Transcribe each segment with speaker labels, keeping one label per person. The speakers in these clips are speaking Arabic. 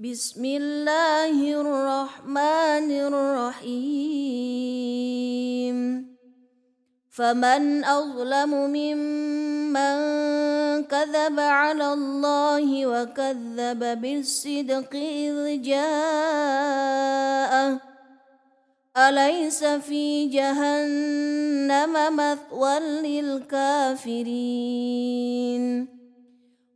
Speaker 1: بسم الله الرحمن الرحيم. فمن أظلم ممن كذب على الله وكذب بالصدق إذ جاءه. أليس في جهنم مثوى للكافرين؟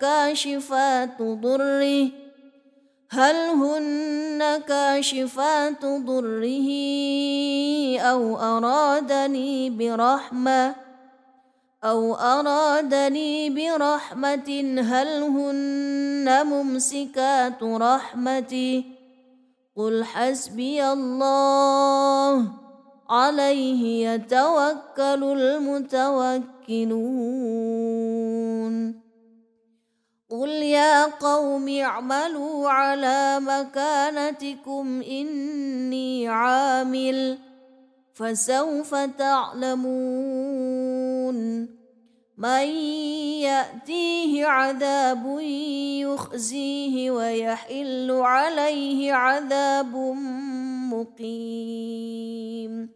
Speaker 1: كاشفات ضره هل هن كاشفات ضره أو أرادني برحمة؟ أو أرادني برحمة هل هن ممسكات رحمتي؟ قل حسبي الله عليه يتوكل المتوكلون. قل يا قوم اعملوا على مكانتكم اني عامل فسوف تعلمون من ياتيه عذاب يخزيه ويحل عليه عذاب مقيم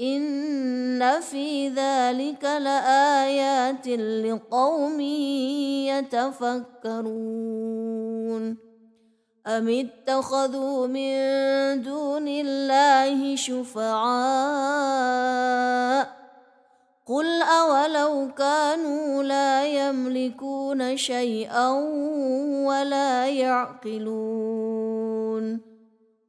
Speaker 1: إن في ذلك لآيات لقوم يتفكرون أم اتخذوا من دون الله شفعاء قل أولو كانوا لا يملكون شيئا ولا يعقلون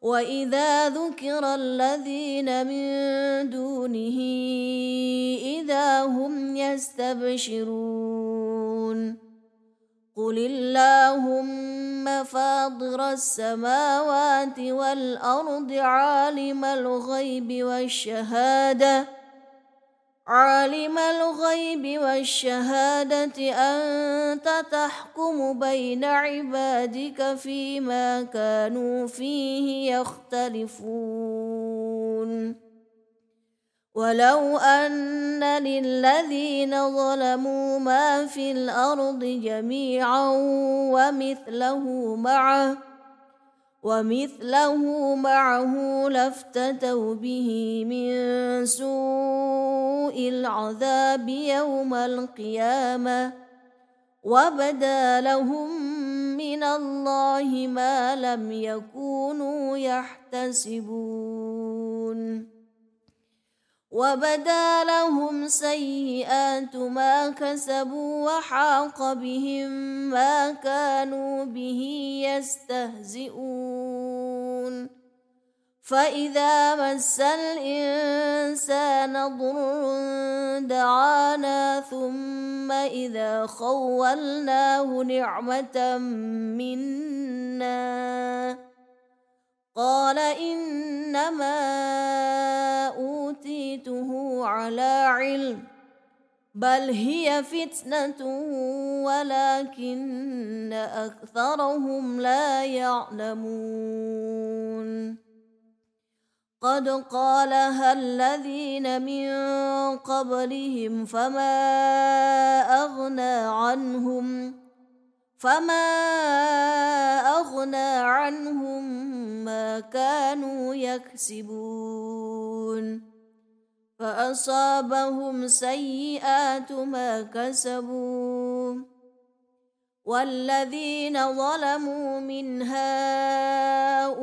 Speaker 1: واذا ذكر الذين من دونه اذا هم يستبشرون قل اللهم فاضر السماوات والارض عالم الغيب والشهاده عالم الغيب والشهادة أنت تحكم بين عبادك فيما كانوا فيه يختلفون. ولو أن للذين ظلموا ما في الأرض جميعا ومثله معه ومثله معه لافتتوا به من سوء العذاب يوم القيامة وبدا لهم من الله ما لم يكونوا يحتسبون وبدا لهم سيئات ما كسبوا وحاق بهم ما كانوا به يستهزئون. فإذا مس الإنسان ضر دعانا ثم إذا خولناه نعمة منا. قال إنما أوتيته على علم بل هي فتنة ولكن أكثرهم لا يعلمون. قد قالها الذين من قبلهم فما أغنى عنهم؟ فما أغنى عنهم ما كانوا يكسبون فأصابهم سيئات ما كسبوا والذين ظلموا من هؤلاء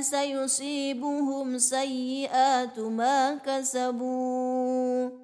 Speaker 1: سيصيبهم سيئات ما كسبوا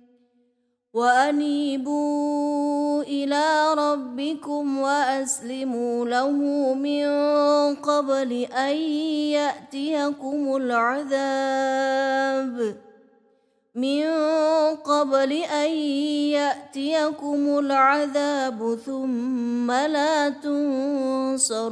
Speaker 1: وأنيبوا إلى ربكم وأسلموا له من قبل أن يأتيكم العذاب. من قبل أن يأتيكم العذاب ثم لا تنصرون.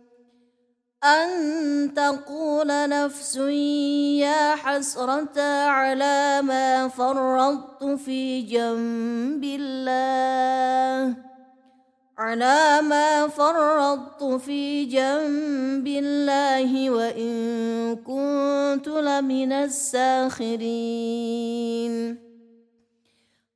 Speaker 1: أن تقول نفس يا حسرة على ما فرطت في جنب الله. على ما فرطت في جنب الله وإن كنت لمن الساخرين.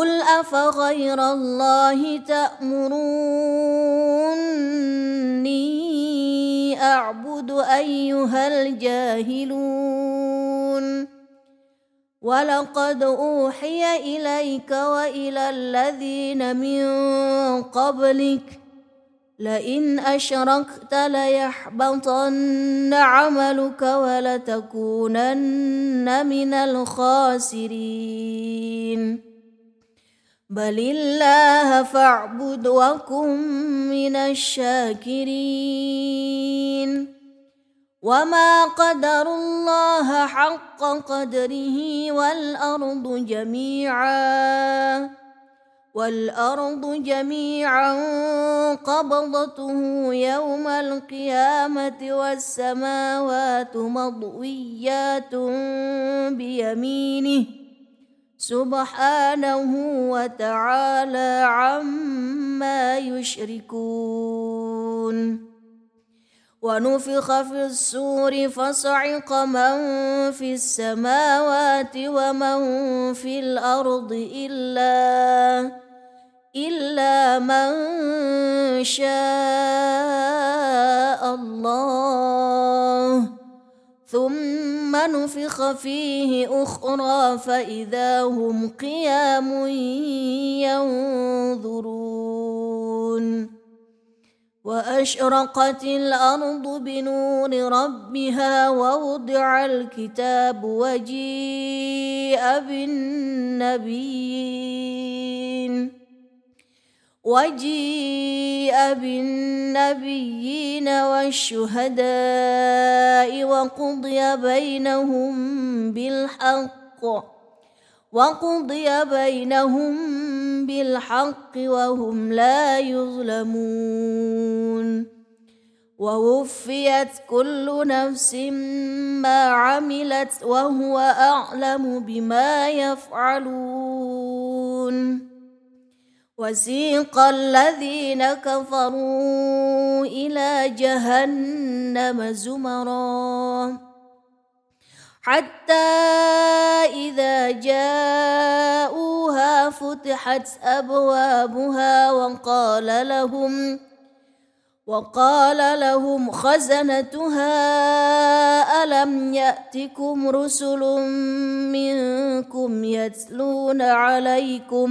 Speaker 1: قل أفغير الله تأمروني أعبد أيها الجاهلون ولقد أوحي إليك وإلى الذين من قبلك لئن أشركت ليحبطن عملك ولتكونن من الخاسرين بل الله فاعبد وكن من الشاكرين وما قدر الله حق قدره والأرض جميعا والأرض جميعا قبضته يوم القيامة والسماوات مضويات بيمينه سبحانه وتعالى عما يشركون. ونفخ في السور فصعق من في السماوات ومن في الأرض إلا إلا من شاء الله. ثم نفخ فيه أخرى فإذا هم قيام ينظرون. وأشرقت الأرض بنور ربها ووضع الكتاب وجيء بالنبيين. وجيء بالنبيين والشهداء وقضي بينهم بالحق وقضي بينهم بالحق وهم لا يظلمون. ووفيت كل نفس ما عملت وهو أعلم بما يفعلون. وسيق الذين كفروا إلى جهنم زمرا. حتى إذا جاءوها فتحت أبوابها وقال لهم وقال لهم خزنتها ألم يأتكم رسل منكم يتلون عليكم؟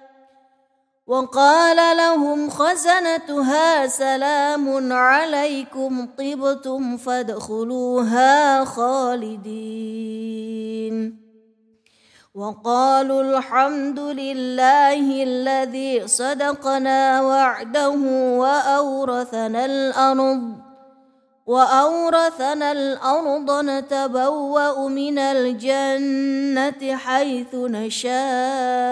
Speaker 1: وقال لهم خزنتها سلام عليكم طبتم فادخلوها خالدين. وقالوا الحمد لله الذي صدقنا وعده وأورثنا الأرض وأورثنا الأرض نتبوأ من الجنة حيث نشاء.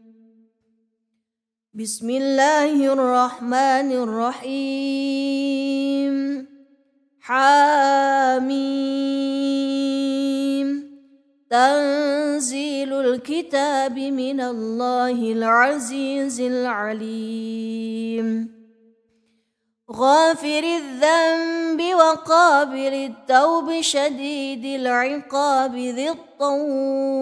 Speaker 1: بسم الله الرحمن الرحيم. حاميم. تنزيل الكتاب من الله العزيز العليم. غافر الذنب وقابل التوب شديد العقاب ذي الطول.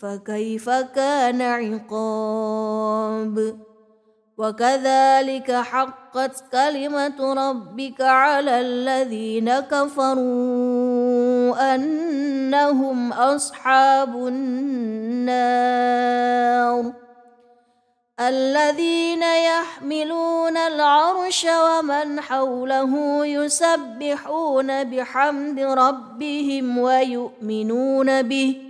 Speaker 1: فكيف كان عقاب؟ وكذلك حقت كلمة ربك على الذين كفروا أنهم أصحاب النار. الذين يحملون العرش ومن حوله يسبحون بحمد ربهم ويؤمنون به.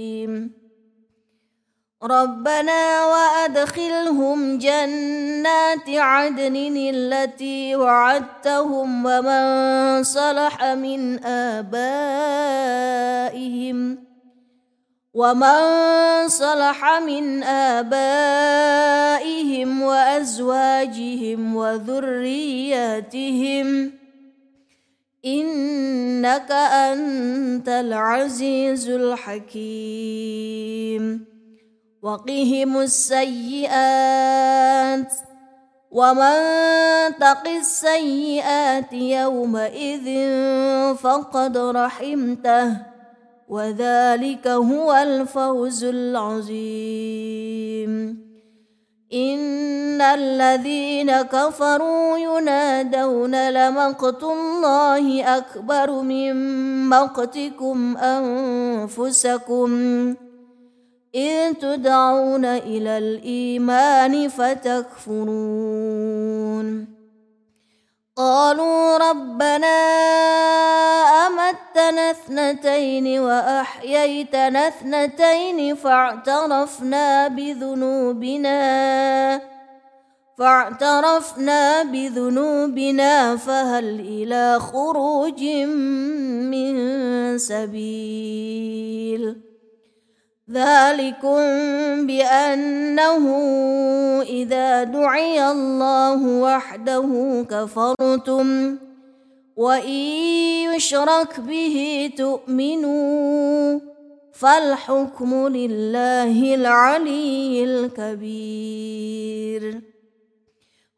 Speaker 1: ربنا وأدخلهم جنات عدن التي وعدتهم ومن صلح من آبائهم ومن صلح من آبائهم وأزواجهم وذرياتهم إنك أنت العزيز الحكيم وقهم السيئات ومن تق السيئات يومئذ فقد رحمته وذلك هو الفوز العظيم. إن الذين كفروا ينادون لمقت الله أكبر من مقتكم أنفسكم إن تدعون إلى الإيمان فتكفرون. قالوا ربنا أمتنا اثنتين وأحييتنا اثنتين فاعترفنا بذنوبنا فاعترفنا بذنوبنا فهل إلى خروج من سبيل؟ ذلكم بأنه إذا دعي الله وحده كفرتم وإن يشرك به تؤمنوا فالحكم لله العلي الكبير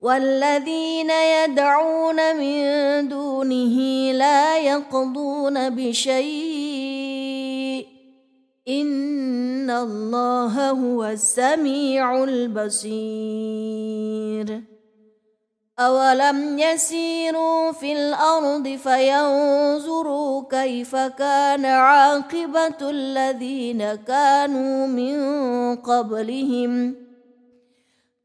Speaker 1: والذين يدعون من دونه لا يقضون بشيء. إن الله هو السميع البصير. أولم يسيروا في الأرض فينظروا كيف كان عاقبة الذين كانوا من قبلهم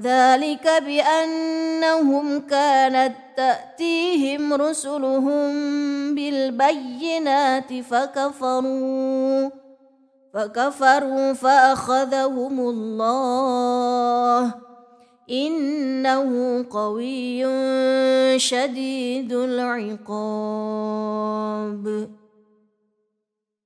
Speaker 1: ذلك بأنهم كانت تأتيهم رسلهم بالبينات فكفروا فكفروا فأخذهم الله. إنه قوي شديد العقاب.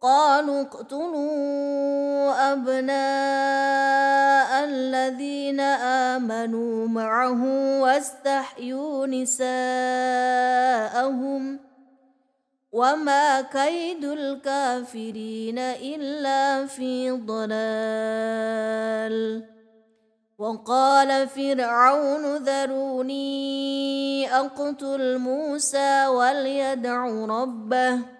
Speaker 1: قالوا اقتلوا أبناء الذين آمنوا معه واستحيوا نساءهم وما كيد الكافرين إلا في ضلال. وقال فرعون ذروني أقتل موسى وليدع ربه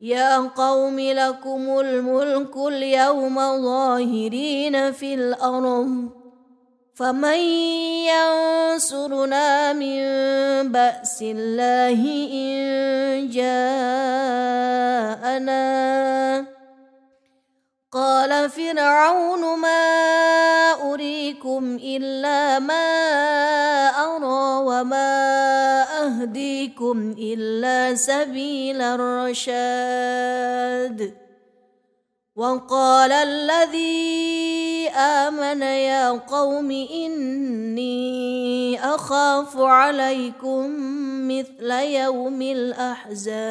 Speaker 1: يا قوم لكم الملك اليوم ظاهرين في الأرض. فمن ينصرنا من بأس الله إن جاءنا. قال فرعون ما أريكم إلا ما أرى وما أهديكم إلا سبيل الرشاد. وقال الذي آمن يا قوم إني أخاف عليكم مثل يوم الأحزاب.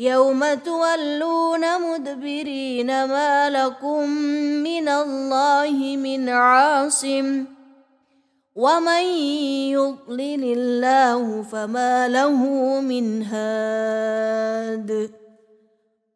Speaker 1: يوم تولون مدبرين ما لكم من الله من عاصم ومن يضلل الله فما له من هاد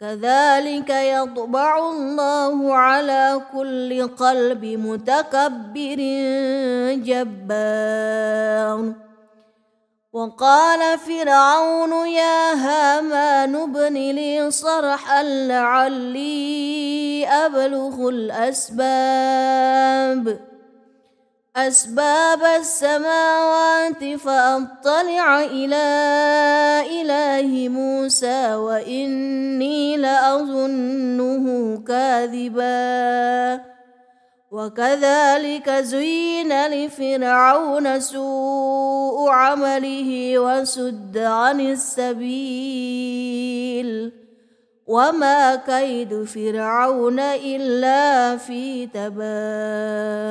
Speaker 1: كذلك يطبع الله على كل قلب متكبر جبار. وقال فرعون يا هامان ابن لي صرحا لعلي أبلغ الأسباب. أسباب السماوات فأطلع إلى إله موسى وإني لأظنه كاذبا. وكذلك زين لفرعون سوء عمله وسد عن السبيل. وما كيد فرعون إلا في تباب.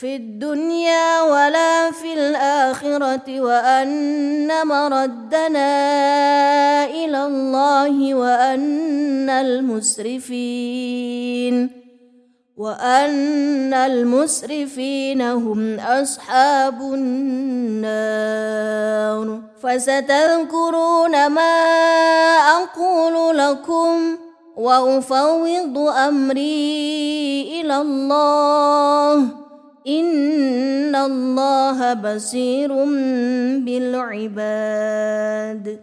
Speaker 1: في الدنيا ولا في الآخرة وأن مردنا إلى الله وأن المسرفين وأن المسرفين هم أصحاب النار فستذكرون ما أقول لكم وأفوض أمري إلى الله إن الله بصير بالعباد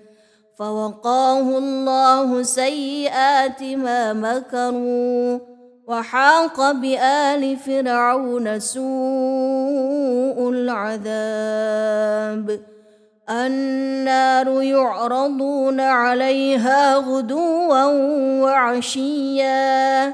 Speaker 1: فوقاه الله سيئات ما مكروا وحاق بآل فرعون سوء العذاب النار يعرضون عليها غدوا وعشيا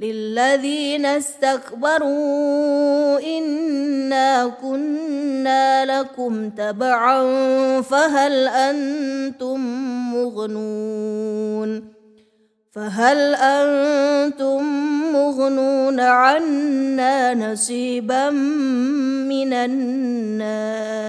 Speaker 1: للذين استكبروا إنا كنا لكم تبعا فهل أنتم مغنون فهل أنتم مغنون عنا نصيبا من النار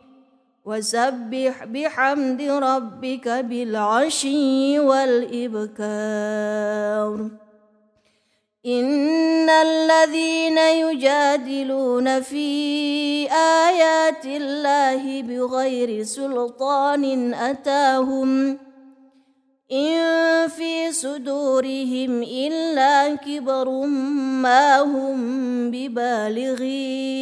Speaker 1: وسبح بحمد ربك بالعشي والإبكار. إن الذين يجادلون في آيات الله بغير سلطان أتاهم إن في صدورهم إلا كبر ما هم ببالغيه.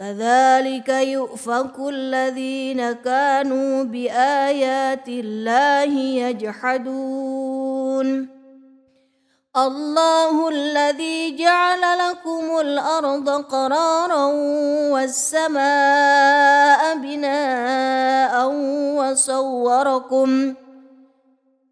Speaker 1: كذلك يؤفك الذين كانوا بآيات الله يجحدون. الله الذي جعل لكم الأرض قرارا والسماء بناء وصوركم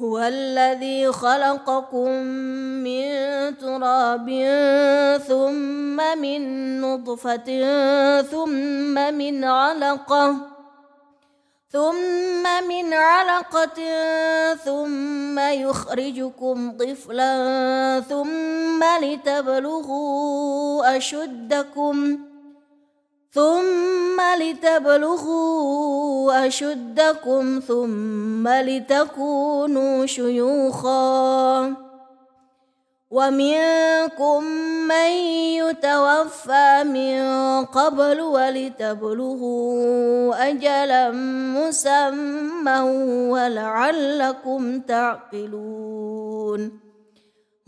Speaker 1: هو الذي خلقكم من تراب ثم من نطفة ثم من علقة ثم من علقة ثم يخرجكم طفلا ثم لتبلغوا أشدكم ثم لتبلغوا أشدكم ثم لتكونوا شيوخا. ومنكم من يتوفى من قبل ولتبلغوا أجلا مسمى ولعلكم تعقلون.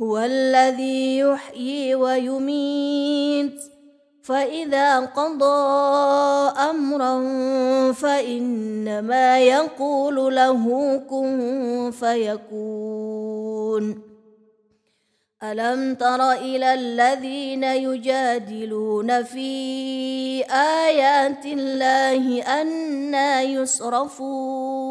Speaker 1: هو الذي يحيي ويميت. فإذا قضى أمرا فإنما يقول له كن فيكون. ألم تر إلى الذين يجادلون في آيات الله أنا يصرفون؟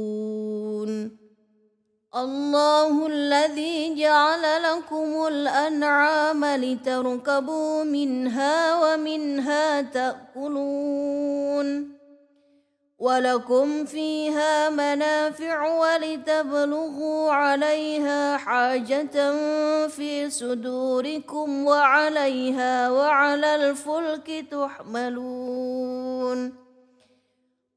Speaker 1: الله الذي جعل لكم الأنعام لتركبوا منها ومنها تأكلون ولكم فيها منافع ولتبلغوا عليها حاجة في صدوركم وعليها وعلى الفلك تحملون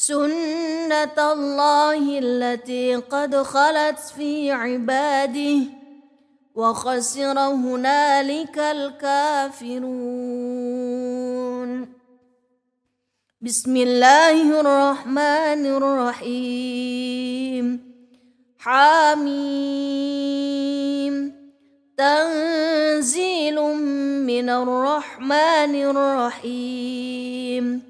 Speaker 1: سنة الله التي قد خلت في عباده وخسر هنالك الكافرون. بسم الله الرحمن الرحيم. حاميم تنزيل من الرحمن الرحيم.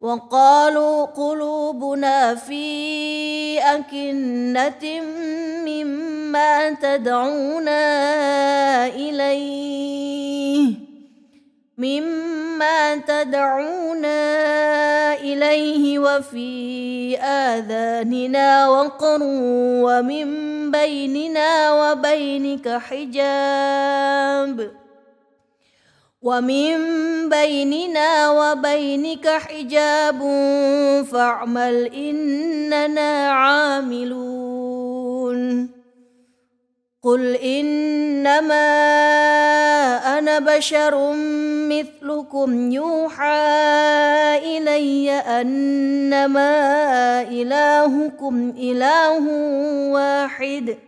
Speaker 1: وقالوا قلوبنا في أكنة مما تدعونا إليه مما تدعونا إليه وفي آذاننا وقر ومن بيننا وبينك حجاب. ومن بيننا وبينك حجاب فاعمل إننا عاملون. قل إنما أنا بشر مثلكم يوحى إلي أنما إلهكم إله واحد ۖ.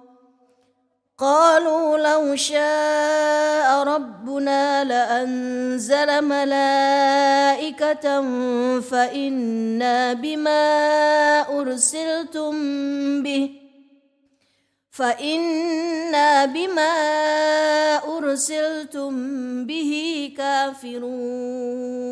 Speaker 1: قالوا لو شاء ربنا لأنزل ملائكة فإنا بما أرسلتم به فإنا بما أرسلتم به كافرون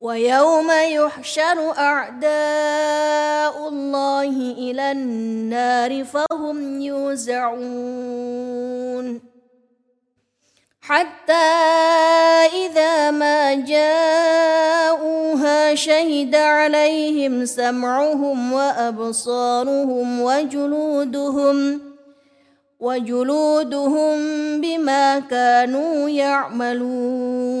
Speaker 1: ويوم يحشر أعداء الله إلى النار فهم يوزعون. حتى إذا ما جاءوها شهد عليهم سمعهم وأبصارهم وجلودهم وجلودهم بما كانوا يعملون.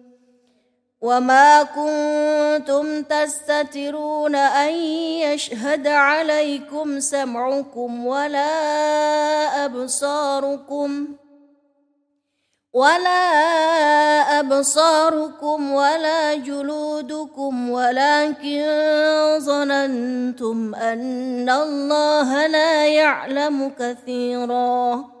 Speaker 1: وما كنتم تستترون أن يشهد عليكم سمعكم ولا أبصاركم ولا أبصاركم ولا جلودكم ولكن ظننتم أن الله لا يعلم كثيراً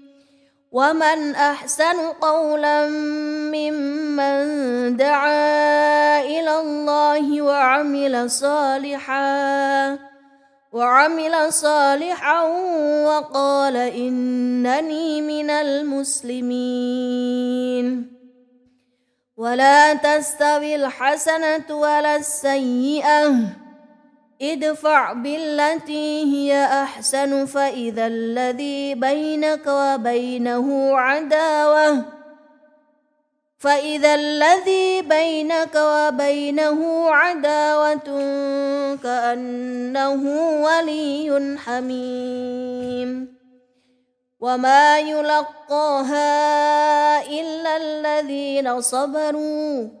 Speaker 1: ومن احسن قولا ممن دعا إلى الله وعمل صالحا وعمل صالحا وقال إنني من المسلمين ولا تستوي الحسنة ولا السيئة ادفع بالتي هي أحسن فإذا الذي بينك وبينه عداوة. فإذا الذي بينك وبينه عداوة كأنه ولي حميم. وما يلقاها إلا الذين صبروا.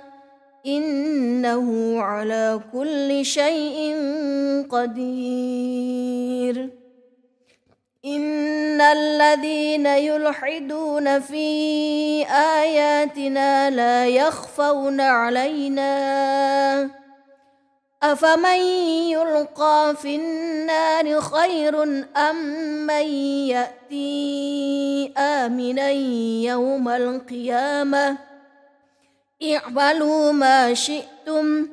Speaker 1: إنه على كل شيء قدير. إن الذين يلحدون في آياتنا لا يخفون علينا. أفمن يلقى في النار خير أم من يأتي آمنا يوم القيامة؟ اعملوا ما شئتم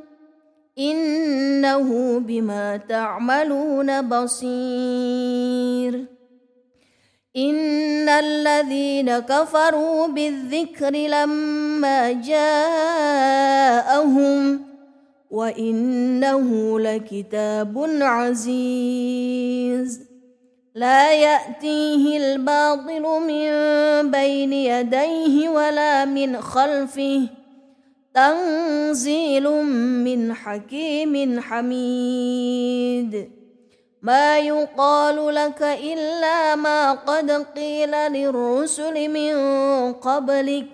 Speaker 1: إنه بما تعملون بصير. إن الذين كفروا بالذكر لما جاءهم وإنه لكتاب عزيز. لا يأتيه الباطل من بين يديه ولا من خلفه. تنزيل من حكيم حميد. ما يقال لك إلا ما قد قيل للرسل من قبلك.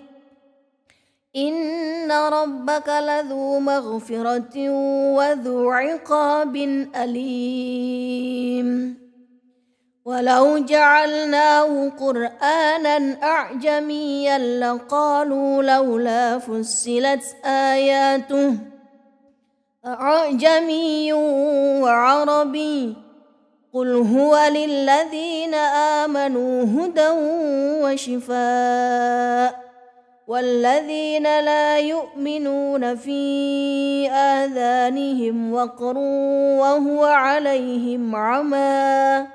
Speaker 1: إن ربك لذو مغفرة وذو عقاب أليم. ولو جعلناه قرآنا أعجميا لقالوا لولا فصلت آياته أعجمي وعربي قل هو للذين آمنوا هدى وشفاء والذين لا يؤمنون في آذانهم وقر وهو عليهم عمى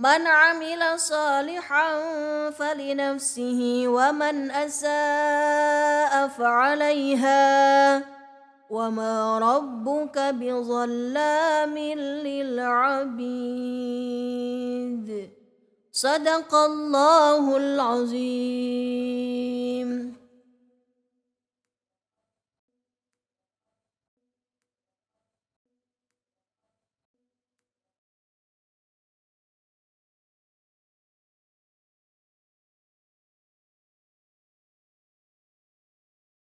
Speaker 1: من عمل صالحا فلنفسه ومن أساء فعليها وما ربك بظلام للعبيد. صدق الله العظيم.